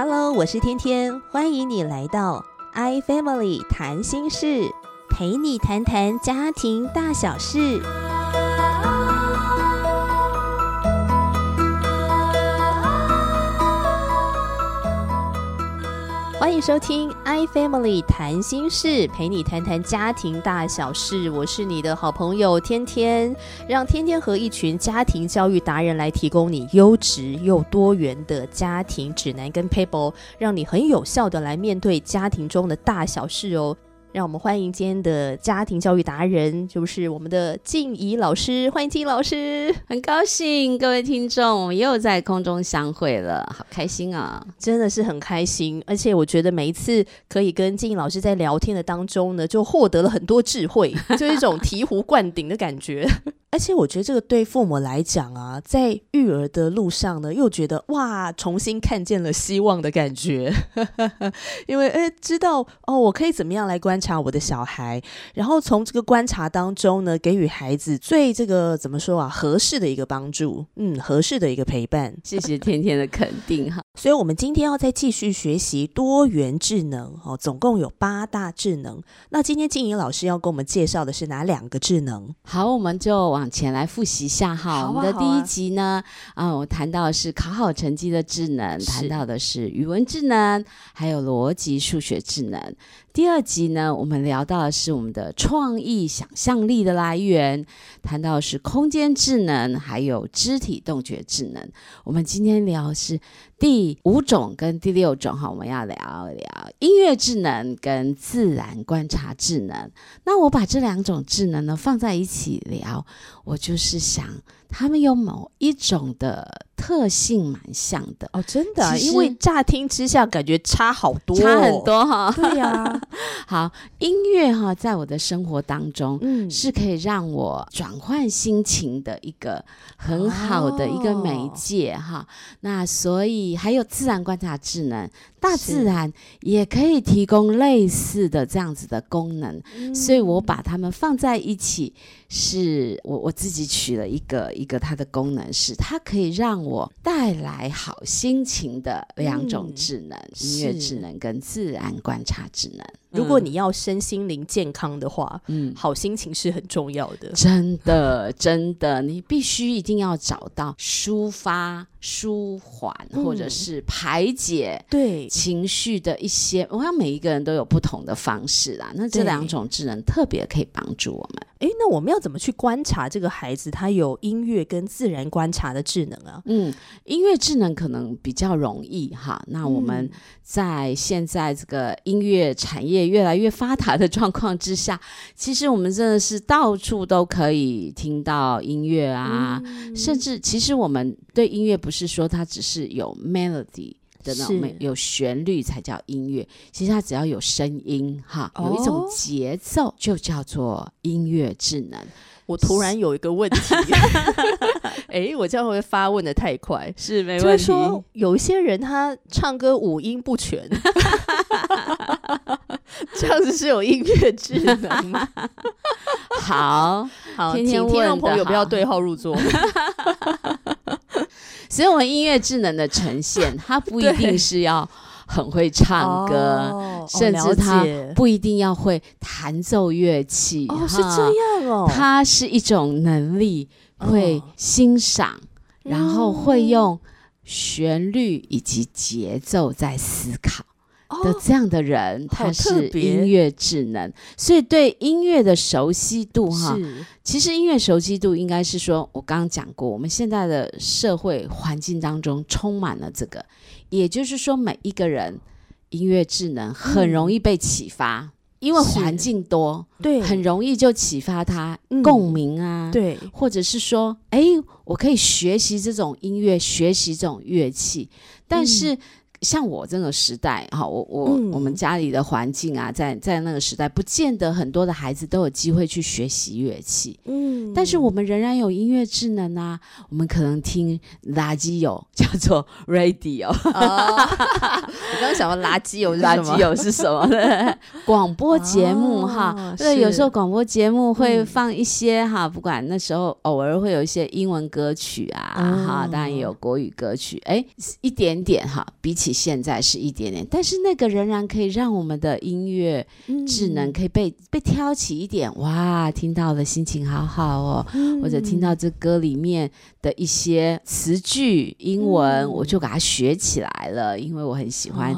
Hello，我是天天，欢迎你来到 i Family 谈心事，陪你谈谈家庭大小事。欢迎收听 i Family 谈心事，陪你谈谈家庭大小事。我是你的好朋友天天，让天天和一群家庭教育达人来提供你优质又多元的家庭指南跟 paper，让你很有效的来面对家庭中的大小事哦。让我们欢迎今天的家庭教育达人，就是我们的静怡老师。欢迎静怡老师，很高兴各位听众，我们又在空中相会了，好开心啊！真的是很开心，而且我觉得每一次可以跟静怡老师在聊天的当中呢，就获得了很多智慧，就一种醍醐灌顶的感觉。而且我觉得这个对父母来讲啊，在育儿的路上呢，又觉得哇，重新看见了希望的感觉。因为诶，知道哦，我可以怎么样来观察我的小孩，然后从这个观察当中呢，给予孩子最这个怎么说啊，合适的一个帮助，嗯，合适的一个陪伴。谢谢天天的肯定哈。所以，我们今天要再继续学习多元智能哦，总共有八大智能。那今天静怡老师要跟我们介绍的是哪两个智能？好，我们就往前来复习一下哈。我们的第一集呢，啊，我谈到的是考好成绩的智能，谈到的是语文智能，还有逻辑数学智能。第二集呢，我们聊到的是我们的创意想象力的来源，谈到的是空间智能，还有肢体动觉智能。我们今天聊是第五种跟第六种哈，我们要聊一聊音乐智能跟自然观察智能。那我把这两种智能呢放在一起聊，我就是想。他们有某一种的特性蛮像的。哦，真的，因为乍听之下感觉差好多，差很多哈。对呀，好，音乐哈，在我的生活当中，嗯，是可以让我转换心情的一个很好的一个媒介哈。那所以还有自然观察智能，大自然也可以提供类似的这样子的功能，所以我把它们放在一起。是我我自己取了一个一个它的功能，是它可以让我带来好心情的两种智能：音乐智能跟自然观察智能。如果你要身心灵健康的话，嗯，好心情是很重要的。真的，真的，你必须一定要找到抒发、舒缓或者是排解对情绪的一些。我想每一个人都有不同的方式啦。那这两种智能特别可以帮助我们。哎，那我们要怎么去观察这个孩子他有音乐跟自然观察的智能啊？嗯，音乐智能可能比较容易哈。那我们在现在这个音乐产业。也越来越发达的状况之下，其实我们真的是到处都可以听到音乐啊，甚至其实我们对音乐不是说它只是有 melody 的那种有旋律才叫音乐，其实它只要有声音哈，有一种节奏就叫做音乐智能。我突然有一个问题，哎，我这样会发问的太快？是没问题。就是说有一些人他唱歌五音不全，这样子是有音乐智能 吗？好好，请听众朋友不要对号入座。所以，我们音乐智能的呈现，它不一定是要。很会唱歌，甚至它不一定要会弹奏乐器。哦，是这样哦。它是一种能力，会欣赏，然后会用旋律以及节奏在思考的这样的人，他是音乐智能。所以对音乐的熟悉度，哈，其实音乐熟悉度应该是说，我刚刚讲过，我们现在的社会环境当中充满了这个。也就是说，每一个人音乐智能很容易被启发，因为环境多，对，很容易就启发他共鸣啊，对，或者是说，哎，我可以学习这种音乐，学习这种乐器，但是。像我这个时代，哈，我我我们家里的环境啊，在在那个时代，不见得很多的孩子都有机会去学习乐器。嗯，但是我们仍然有音乐智能啊，我们可能听垃圾友叫做 radio。我刚刚想到垃圾友，垃圾友是什么？广播节目哈，对，有时候广播节目会放一些哈，不管那时候偶尔会有一些英文歌曲啊，哈，当然也有国语歌曲，哎，一点点哈，比起。起现在是一点点，但是那个仍然可以让我们的音乐智能可以被被挑起一点。哇，听到了心情好好哦，或者听到这歌里面的一些词句英文，我就把它学起来了，因为我很喜欢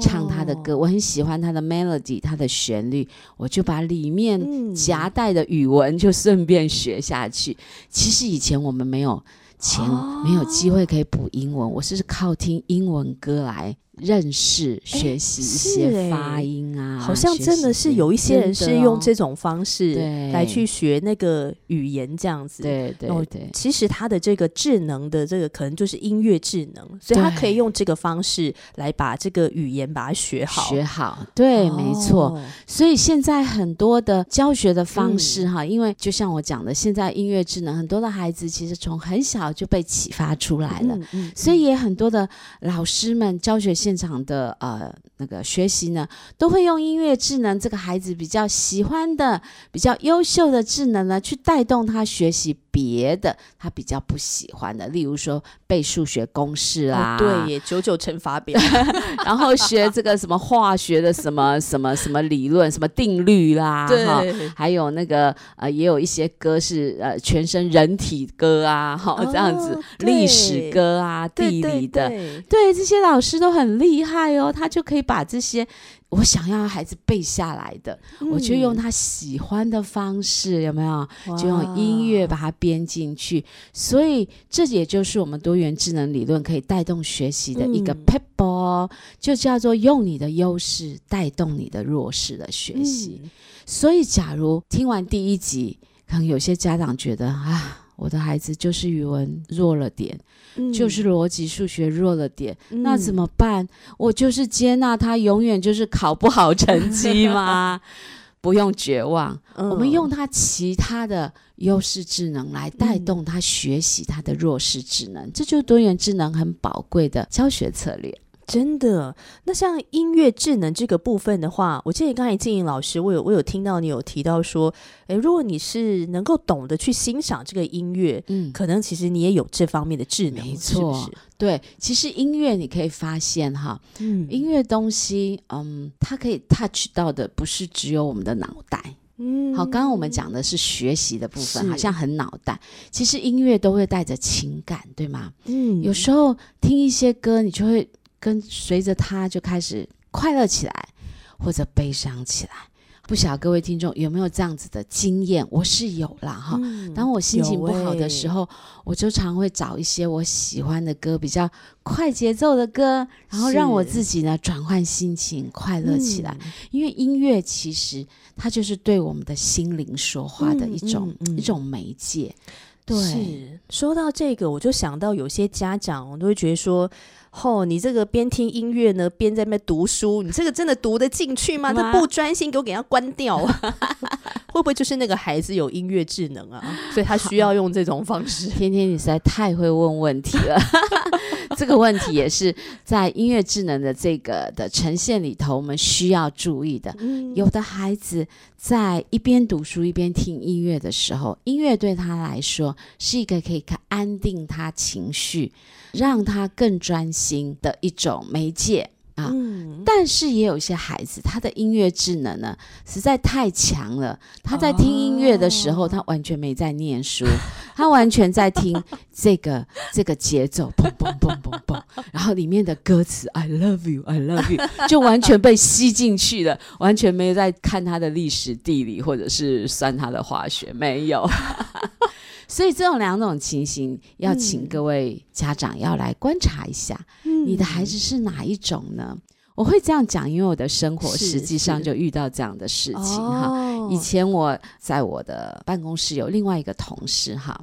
唱他的歌，我很喜欢他的 melody，他的旋律，我就把里面夹带的语文就顺便学下去。其实以前我们没有。前没有机会可以补英文，我是靠听英文歌来。认识、学习一些发音啊，好像真的是有一些人是用这种方式来去学那个语言，这样子。对对对，其实他的这个智能的这个可能就是音乐智能，所以他可以用这个方式来把这个语言把它学好。学好，对，没错。所以现在很多的教学的方式哈，因为就像我讲的，现在音乐智能很多的孩子其实从很小就被启发出来了，所以也很多的老师们教学。现场的呃那个学习呢，都会用音乐智能，这个孩子比较喜欢的、比较优秀的智能呢，去带动他学习。别的他比较不喜欢的，例如说背数学公式啊，对，也九九乘法表，然后学这个什么化学的什么什么什么理论、什么定律啦，哈，还有那个呃，也有一些歌是呃全身人体歌啊，哈，这样子历史歌啊、地理的，对，这些老师都很厉害哦，他就可以把这些。我想要孩子背下来的，我就用他喜欢的方式，有没有？就用音乐把它编进去。所以这也就是我们多元智能理论可以带动学习的一个 p e p b l 就叫做用你的优势带动你的弱势的学习。所以，假如听完第一集，可能有些家长觉得啊。我的孩子就是语文弱了点，就是逻辑数学弱了点，那怎么办？我就是接纳他永远就是考不好成绩吗？不用绝望，我们用他其他的优势智能来带动他学习他的弱势智能，这就是多元智能很宝贵的教学策略。真的，那像音乐智能这个部分的话，我记得刚才静颖老师，我有我有听到你有提到说，诶，如果你是能够懂得去欣赏这个音乐，嗯，可能其实你也有这方面的智能，没错，对，其实音乐你可以发现哈，嗯，音乐东西，嗯，它可以 touch 到的不是只有我们的脑袋，嗯，好，刚刚我们讲的是学习的部分，好像很脑袋，其实音乐都会带着情感，对吗？嗯，有时候听一些歌，你就会。跟随着他就开始快乐起来，或者悲伤起来。不晓得各位听众有没有这样子的经验？我是有啦哈。当我心情不好的时候，我就常会找一些我喜欢的歌，比较快节奏的歌，然后让我自己呢转换心情，快乐起来。因为音乐其实它就是对我们的心灵说话的一种一种媒介。对，说到这个，我就想到有些家长，我都会觉得说。哦，你这个边听音乐呢，边在那边读书，你这个真的读得进去吗？他不专心，给我给他关掉，会不会就是那个孩子有音乐智能啊？所以他需要用这种方式。天天，你实在太会问问题了。这个问题也是在音乐智能的这个的呈现里头，我们需要注意的。有的孩子在一边读书一边听音乐的时候，音乐对他来说是一个可以安定他情绪。让他更专心的一种媒介啊，但是也有一些孩子，他的音乐智能呢实在太强了。他在听音乐的时候，他完全没在念书，他完全在听这个这个节奏，砰砰砰砰砰，然后里面的歌词 “I love you, I love you” 就完全被吸进去了，完全没有在看他的历史地理或者是算他的化学，没有。所以这种两种情形，要请各位家长要来观察一下，你的孩子是哪一种呢？我会这样讲，因为我的生活实际上就遇到这样的事情哈。以前我在我的办公室有另外一个同事哈。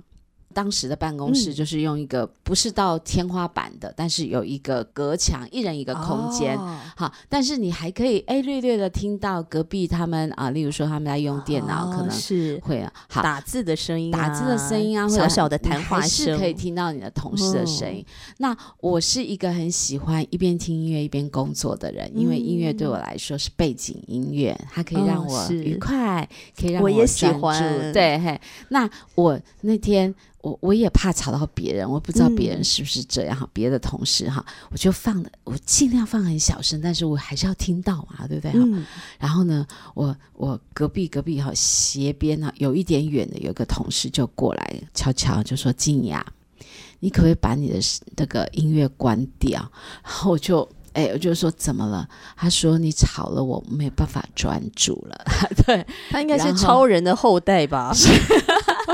当时的办公室就是用一个不是到天花板的，但是有一个隔墙，一人一个空间，好，但是你还可以哎略略的听到隔壁他们啊，例如说他们在用电脑，可能是。会啊，好打字的声音，打字的声音啊，小小的谈话声，可以听到你的同事的声音。那我是一个很喜欢一边听音乐一边工作的人，因为音乐对我来说是背景音乐，它可以让我愉快，可以让我也喜欢。对，嘿，那我那天。我我也怕吵到别人，我不知道别人是不是这样哈，别的同事哈，我就放的，我尽量放很小声，但是我还是要听到嘛，对不对？嗯。然后呢，我我隔壁隔壁哈斜边呢有一点远的有个同事就过来悄悄就说：“静雅，你可不可以把你的那个音乐关掉？”然后我就哎，我就说怎么了？他说你吵了，我没有办法专注了。对他应该是超人的后代吧。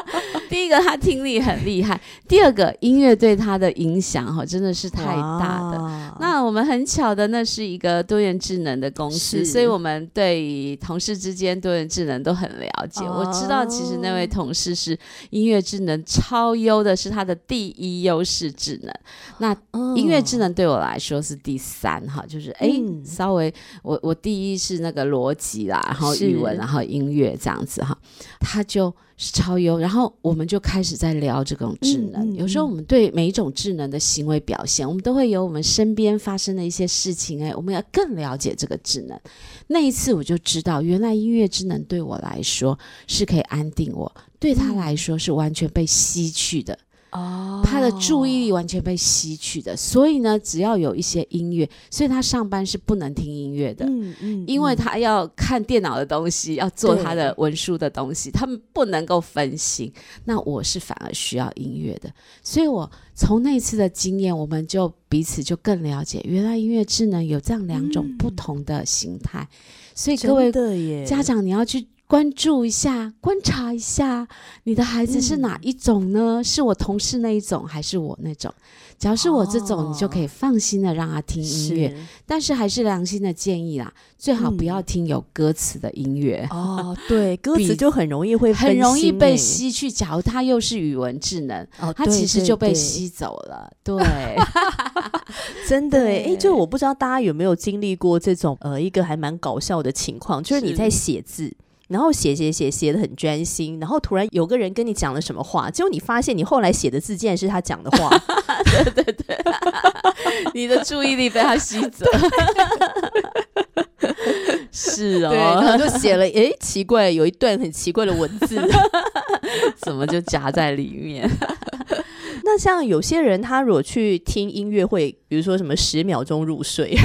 第一个，他听力很厉害；第二个，音乐对他的影响哈，真的是太大的。那我们很巧的，那是一个多元智能的公司，所以我们对同事之间多元智能都很了解。我知道，其实那位同事是音乐智能超优的，是他的第一优势智能。那音乐智能对我来说是第三哈，就是哎，稍微我我第一是那个逻辑啦，然后语文，然后音乐这样子哈，他就。是超优，然后我们就开始在聊这种智能。有时候我们对每一种智能的行为表现，我们都会有我们身边发生的一些事情，哎，我们要更了解这个智能。那一次我就知道，原来音乐智能对我来说是可以安定我，对他来说是完全被吸去的。哦，他的注意力完全被吸取的，所以呢，只要有一些音乐，所以他上班是不能听音乐的，嗯嗯，因为他要看电脑的东西，要做他的文书的东西，他们不能够分心。那我是反而需要音乐的，所以我从那次的经验，我们就彼此就更了解，原来音乐智能有这样两种不同的形态。所以各位家长，你要去。关注一下，观察一下，你的孩子是哪一种呢？是我同事那一种，还是我那种？只要是我这种，你就可以放心的让他听音乐。但是还是良心的建议啦，最好不要听有歌词的音乐。哦，对，歌词就很容易会很容易被吸去。假如他又是语文智能，哦，他其实就被吸走了。对，真的哎，哎，就我不知道大家有没有经历过这种呃一个还蛮搞笑的情况，就是你在写字。然后写写写写的很专心，然后突然有个人跟你讲了什么话，结果你发现你后来写的字竟然是他讲的话，对对对，你的注意力被他吸走，是哦，然后就写了，哎，奇怪，有一段很奇怪的文字，怎么就夹在里面？那像有些人，他如果去听音乐会，比如说什么十秒钟入睡。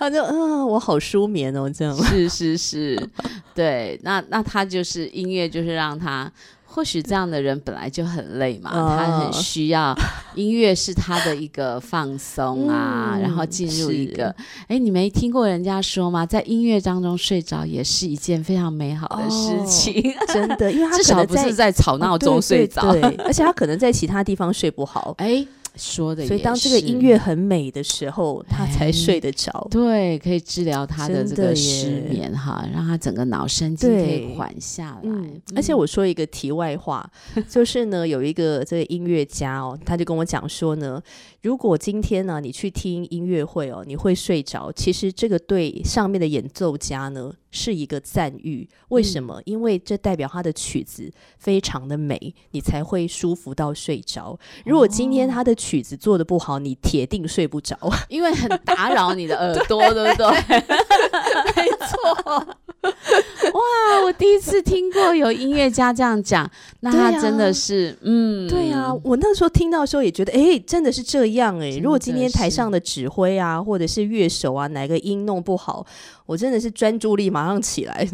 他就嗯，我好舒眠哦，这样。是是是，对，那那他就是音乐，就是让他或许这样的人本来就很累嘛，他很需要音乐是他的一个放松啊，然后进入一个，哎，你没听过人家说吗？在音乐当中睡着也是一件非常美好的事情，真的，因为他至少不是在吵闹中睡着，对，而且他可能在其他地方睡不好，哎。说的，所以当这个音乐很美的时候，他才睡得着。对，可以治疗他的这个失眠哈，让他整个脑神经可以缓下来。而且我说一个题外话，就是呢，有一个这个音乐家哦，他就跟我讲说呢，如果今天呢你去听音乐会哦，你会睡着，其实这个对上面的演奏家呢。是一个赞誉，为什么？因为这代表他的曲子非常的美，你才会舒服到睡着。如果今天他的曲子做的不好，你铁定睡不着，因为很打扰你的耳朵，对不对？没错。哇，我第一次听过有音乐家这样讲，那他真的是，嗯，对啊。我那时候听到的时候也觉得，哎，真的是这样哎。如果今天台上的指挥啊，或者是乐手啊，哪个音弄不好，我真的是专注力马上起来，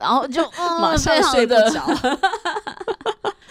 然后就马上睡不着。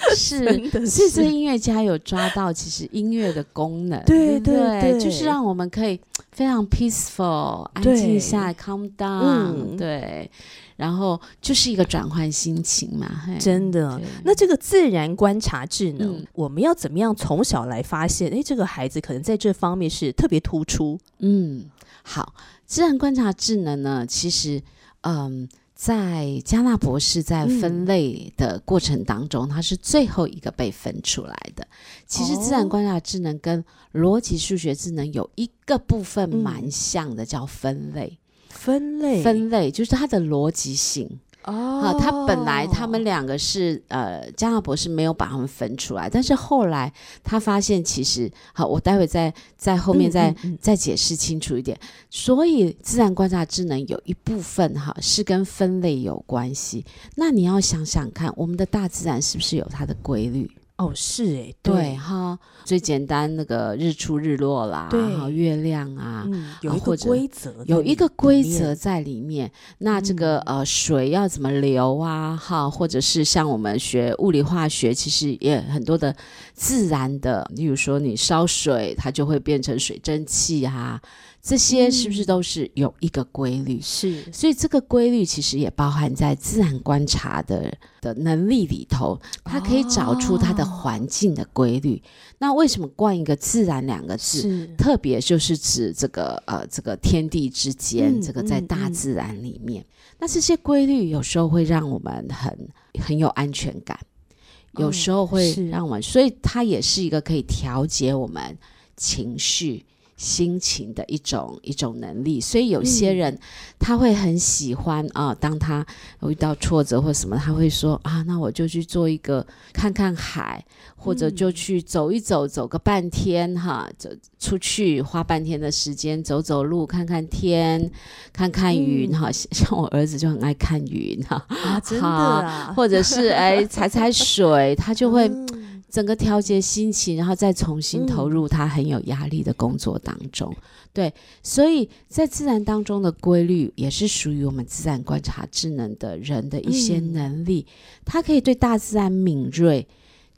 是，是这音乐家有抓到其实音乐的功能，对对对，就是让我们可以非常 peaceful 安静下来，calm down，对，然后就是一个转换心情嘛，真的。那这个自然观察智能，我们要怎么样从小来发现？哎，这个孩子可能在这方面是特别突出。嗯，好，自然观察智能呢，其实，嗯。在加纳博士在分类的过程当中，他是最后一个被分出来的。其实自然观察智能跟逻辑数学智能有一个部分蛮像的，叫分类。分类，分类就是它的逻辑性。哦好，他本来他们两个是呃，加纳博士没有把他们分出来，但是后来他发现其实好，我待会再在后面再、嗯嗯嗯再解释清楚一点。所以自然观察智能有一部分哈是跟分类有关系。那你要想想看，我们的大自然是不是有它的规律？哦，是哎，对，哈，最简单那个日出日落啦，对哈月亮啊，嗯，有一个规则，有一个规则在里面。那这个、嗯呃水要怎么流啊？哈，或者是像我们学物理化学，其实也很多的自然的，例如说你烧水，它就会变成水蒸气啊，这些是不是嗯都是有一个规律？是所以这个规律其实也包含在自然观察的的能力里头，它可以找出它的哦环境的规律。那为什么冠一个“自然”两个字？特别就是指这个呃这个天地之间，嗯这个在大自然里面，那这些规律有时候会让我们很很有安全感，有哦时候会是让我们，所以它也是一个可以调节我们情绪。心情的一种一种能力，所以有些嗯。人他会很喜欢啊、当他遇到挫折或什么，他会说啊，那我就去做一个看看海，或者就嗯去走一走，走个半天哈，走出去花半天的时间走走路，看看天，看看云嗯。哈。像我儿子就很爱看云哈，啊，真的啊，或者是哎踩踩水，他就会嗯整个调节心情，然后再重新投嗯入他很有压力的工作当中。对，所以在自然当中的规律，也是属于我们自然观察智能的人的一些嗯能力。他可以对大自然敏锐，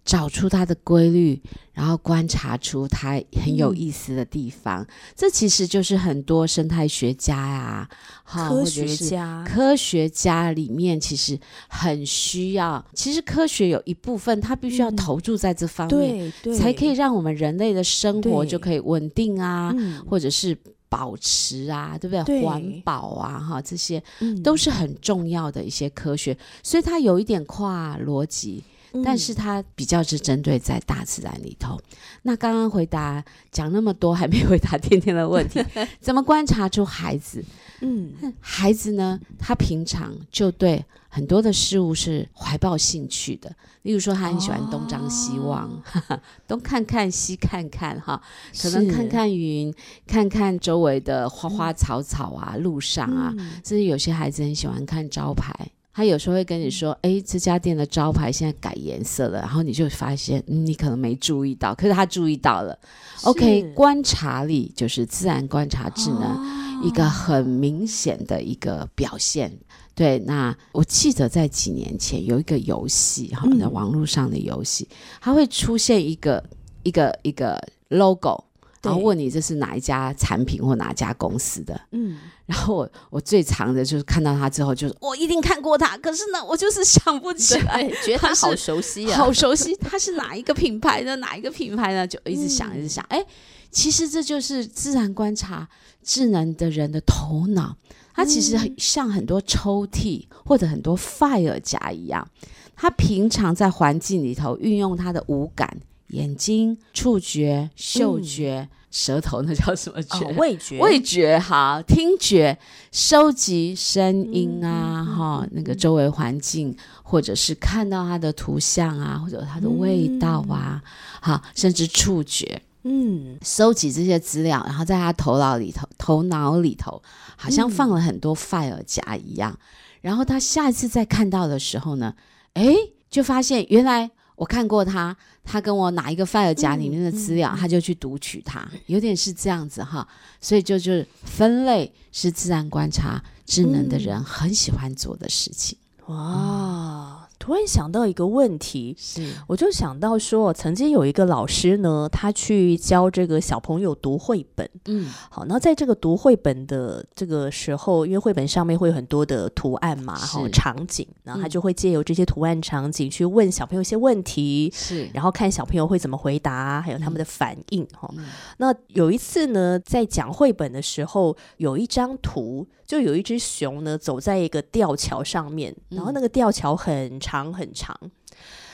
找出它的规律，然后观察出它很有嗯。意思的地方。这其实就是很多生态学家呀、哈，或者科学是家。科学家里面其实很需要，其实科学有一部分它必须要嗯。投注在这方面，才可以让我们人类的生活就可以稳定啊，嗯。或者是保持啊，对不对？对。环保啊，哈，这些嗯。都是很重要的一些科学，所以它有一点跨逻辑。但是嗯它比较是针对在大自然里头。那刚刚回答讲那么多，还没回答天天的问题，怎么观察出孩子？嗯孩子呢，他平常就对很多的事物是怀抱兴趣的。例如说，他很喜欢东张西望，哦 东看看西看看，哈，可能看看云，看看周围的花花草草啊，路上啊，嗯甚至有些孩子很喜欢看招牌。他有时候会跟你嗯说：“哎、这家店的招牌现在改颜色了。”然后你就发现、嗯你可能没注意到，可是他注意到了。OK，观察力就是自然观察智能。哦一个很明显的一个表现。对，那我记得在几年前有一个游戏哈，嗯在网络上的游戏，它会出现一个一个一个 logo，然后问你这是哪一家产品或哪家公司的。嗯然后我我最长的就是看到它之后，就是我一定看过它，可是呢，我就是想不起来。对，觉得他它好熟悉啊，好熟悉，它是哪一个品牌的？哪一个品牌呢？就一直想，嗯一直想。哎，其实这就是自然观察智能的人的头脑，它其实像很多抽屉或者很多 fire 夹一样，他平常在环境里头运用他的五感。眼睛、触觉、嗅嗯。觉、舌头，那叫什么觉？哦味觉。味觉好，听觉收集声音啊，哈、嗯那个周围环境，或者是看到它的图像啊，或者它的味道啊，好，甚至触觉，嗯。收集这些资料，然后在他头脑里头，头脑里头好像放嗯了很多 file 夹一样，然后他下一次再看到的时候呢，诶，就发现原来。我看过他，他跟我哪一个 file 夹里面的资料，嗯嗯嗯他就去读取它，有点是这样子哈。所以就就是分类是自然观察智能的人嗯很喜欢做的事情。哇，突然想到一个问题，是。我就想到说，曾经有一个老师呢，他去教这个小朋友读绘本。嗯。好，那在这个读绘本的这个时候，因为绘本上面会有很多的图案嘛，是。哈，场景，然后他嗯就会借由这些图案场景去问小朋友一些问题，是，然后看小朋友会怎么回答，还有他们的反应，哈、嗯。那有一次呢，在讲绘本的时候，有一张图，就有一只熊呢走在一个吊桥上面，然后嗯那个吊桥很长很长。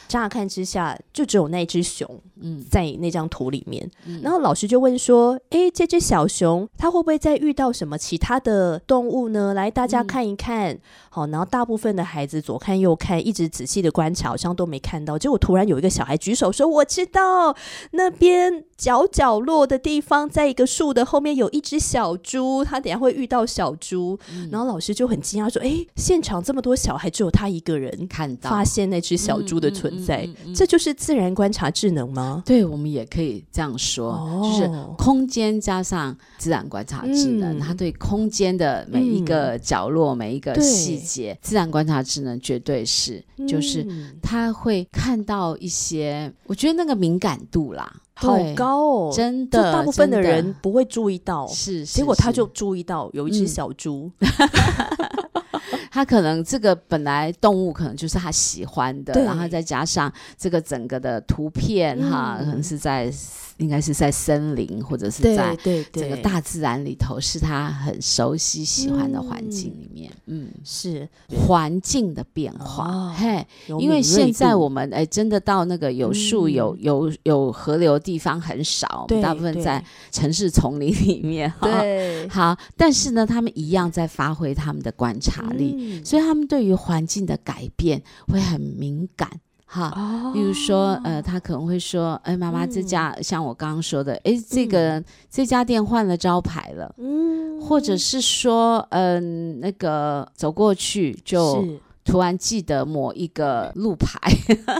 乍看之下就只有那只熊，嗯在那张图里面。嗯然后老师就问说：“诶，这只小熊它会不会再遇到什么其他的动物呢？来，大家嗯看一看。好，然后大部分的孩子左看右看，一直仔细的观察，好像都没看到。结果突然有一个小孩举手说：“我知道，那边角角落的地方，在一个树的后面有一只小猪，他等下会遇到小猪。嗯然后老师就很惊讶说：“诶，现场这么多小孩，只有他一个人看到发现那只小猪的存在，嗯嗯嗯。嗯嗯这就是自然观察智能吗？”对，我们也可以这样说，就是哦。空间加上自然观察智能，嗯。它对空间的每一个角落、每一个细节，自然观察智能绝对是，就是嗯。他会看到一些，我觉得那个敏感度啦，好，高哦，真的，大部分的人不会注意到，是，结果他就注意到有一只嗯。小猪，他可能这个本来动物可能就是他喜欢的，然后再加上这个整个的图片哈，嗯。可能是在应该是在森林或者是在整个大自然里头，是他很熟悉喜欢的环境里面，嗯，是。环境的变化，哦嘿，因为现在我们哎真的到那个有树、嗯。有有有河流的地方很少，我们大部分在城市丛林里面，哈。对。好，但是呢，他们一样在发挥他们的观察力，嗯。所以他们对于环境的改变会很敏感。哈，哦例如说，呃，他可能会说，哎，妈妈，这家、像我刚刚说的，哎，这个、这家店换了招牌了，嗯或者是说，嗯、那个走过去就突然记得某一个路牌，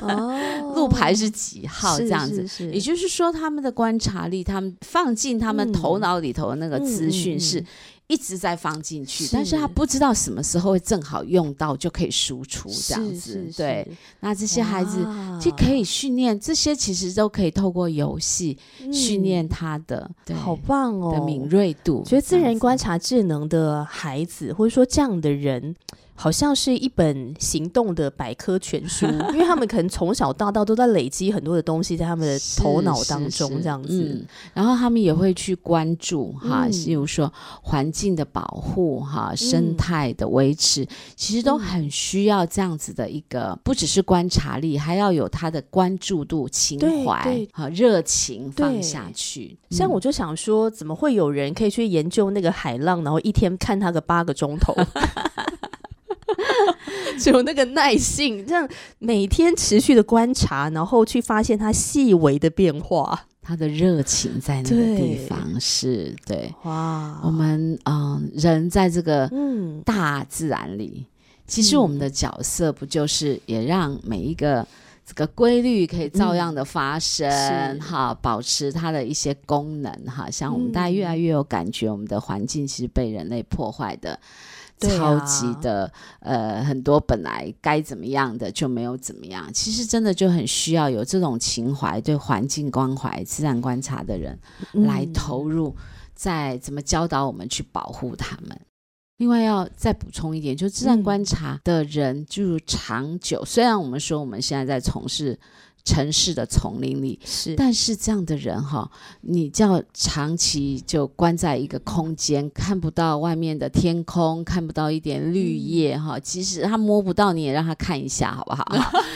哦路牌是几号是这样子。是是也就是说，他们的观察力，他们放进他们嗯头脑里头的那个资嗯讯嗯是嗯一直在放进去，是。但是他不知道什么时候会正好用到，就可以输出这样子。对，那这些孩子哇。就可以训练，这些其实都可以透过游戏训嗯练他的、对好棒哦。的敏锐度。觉得自然观察察智能的孩子，或者说这样的人，好像是一本行动的百科全书，因为他们可能从小到大都在累积很多的东西在他们的头脑当中，这样子。嗯，然后他们也会去关注哈，嗯。例如说环境的保护哈，生态的维持，其实都很需要这样子的一个，不只是观察力，还要有他的关注度、情怀对和热情放下去。像我就想说，怎么会有人可以去研究那个海浪，然后一天看它个八个钟头？只有那个耐性，这样每天持续的观察，然后去发现它细微的变化。他的热情在那个地方是对。哇我们嗯、人在这个嗯，大自然里，其实我们的角色不就是也让每一个这个规律可以照样的发生，是哈，保持它的一些功能，哈，像我们大家越来越有感觉，我们的环境其实被人类破坏的。超级的，呃，很多本来该怎么样的就没有怎么样，其实真的就很需要有这种情怀、对环境关怀、自然观察的人，来嗯投入，在怎么教导我们去保护他们。另外要再补充一点，就自然嗯观察的人，就长久。虽然我们说我们现在在从事城市的丛林里，是，但是这样的人哈，你叫长期就关在一个空间，看不到外面的天空，看不到一点绿叶哈，即使他摸不到，你也让他看一下好不好？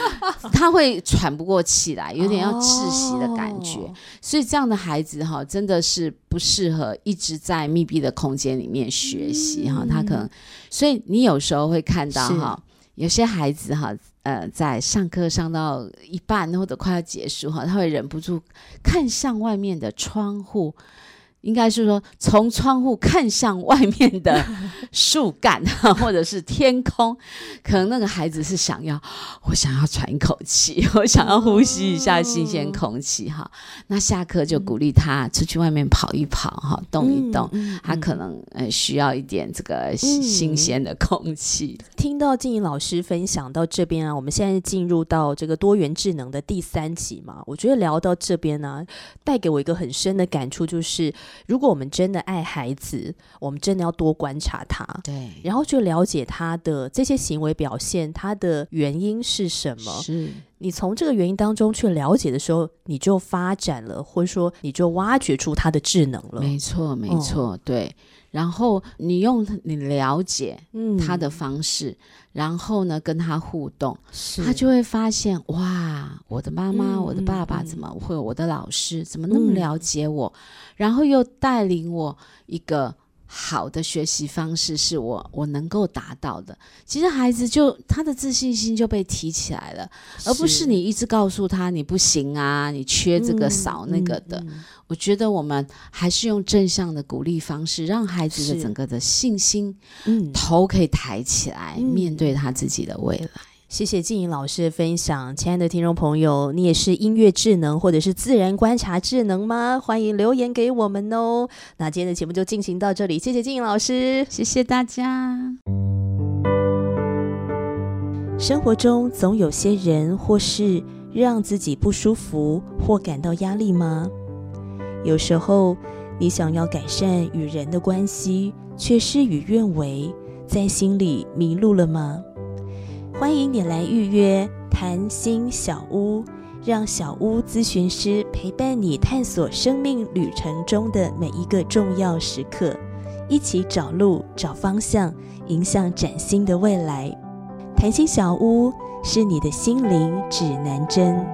他会喘不过气来，有点要窒息的感觉。哦所以这样的孩子哈，真的是不适合一直在密闭的空间里面学习哈。他可能，所以你有时候会看到哈，有些孩子哈，呃，在上课上到一半或者快要结束哈，他会忍不住看向外面的窗户。应该是说，从窗户看向外面的 树干，或者是天空，可能那个孩子是想要，我想要喘一口气，我想要呼吸一下新鲜空气哈。那下课就鼓励他出去外面跑一跑哈，动一动。他可能呃需要一点这个新新鲜的空气。听到静怡老师分享到这边啊，我们现在进入到这个多元智能的第三集嘛，我觉得聊到这边呢、带给我一个很深的感触，就是如果我们真的爱孩子，我们真的要多观察他。对，然后去了解他的这些行为表现，他的原因是什么？是你从这个原因当中去了解的时候，你就发展了，或者说你就挖掘出他的智能了。没错，没错，对。然后你用你了解他的方式，然后呢跟他互动，他就会发现哇，我的妈妈、我的爸爸怎么会？我的老师怎么那么了解我？然后又带领我一个。好的学习方式是我我能够达到的。其实孩子就他的自信心就被提起来了，而不是你一直告诉他你不行啊，你缺这个少那个的。我觉得我们还是用正向的鼓励方式，让孩子的整个的信心，嗯，头可以抬起来，面对他自己的未来。谢谢静颖老师的分享，亲爱的听众朋友，你也是音乐智能或者是自然观察智能吗？欢迎留言给我们哦。那今天的节目就进行到这里，谢谢静颖老师，谢谢大家。生活中总有些人或事让自己不舒服或感到压力吗？有时候你想要改善与人的关系，却事与愿违，在心里迷路了吗？欢迎你来预约谈心小屋，让小屋咨询师陪伴你探索生命旅程中的每一个重要时刻，一起找路、找方向，迎向崭新的未来。谈心小屋是你的心灵指南针。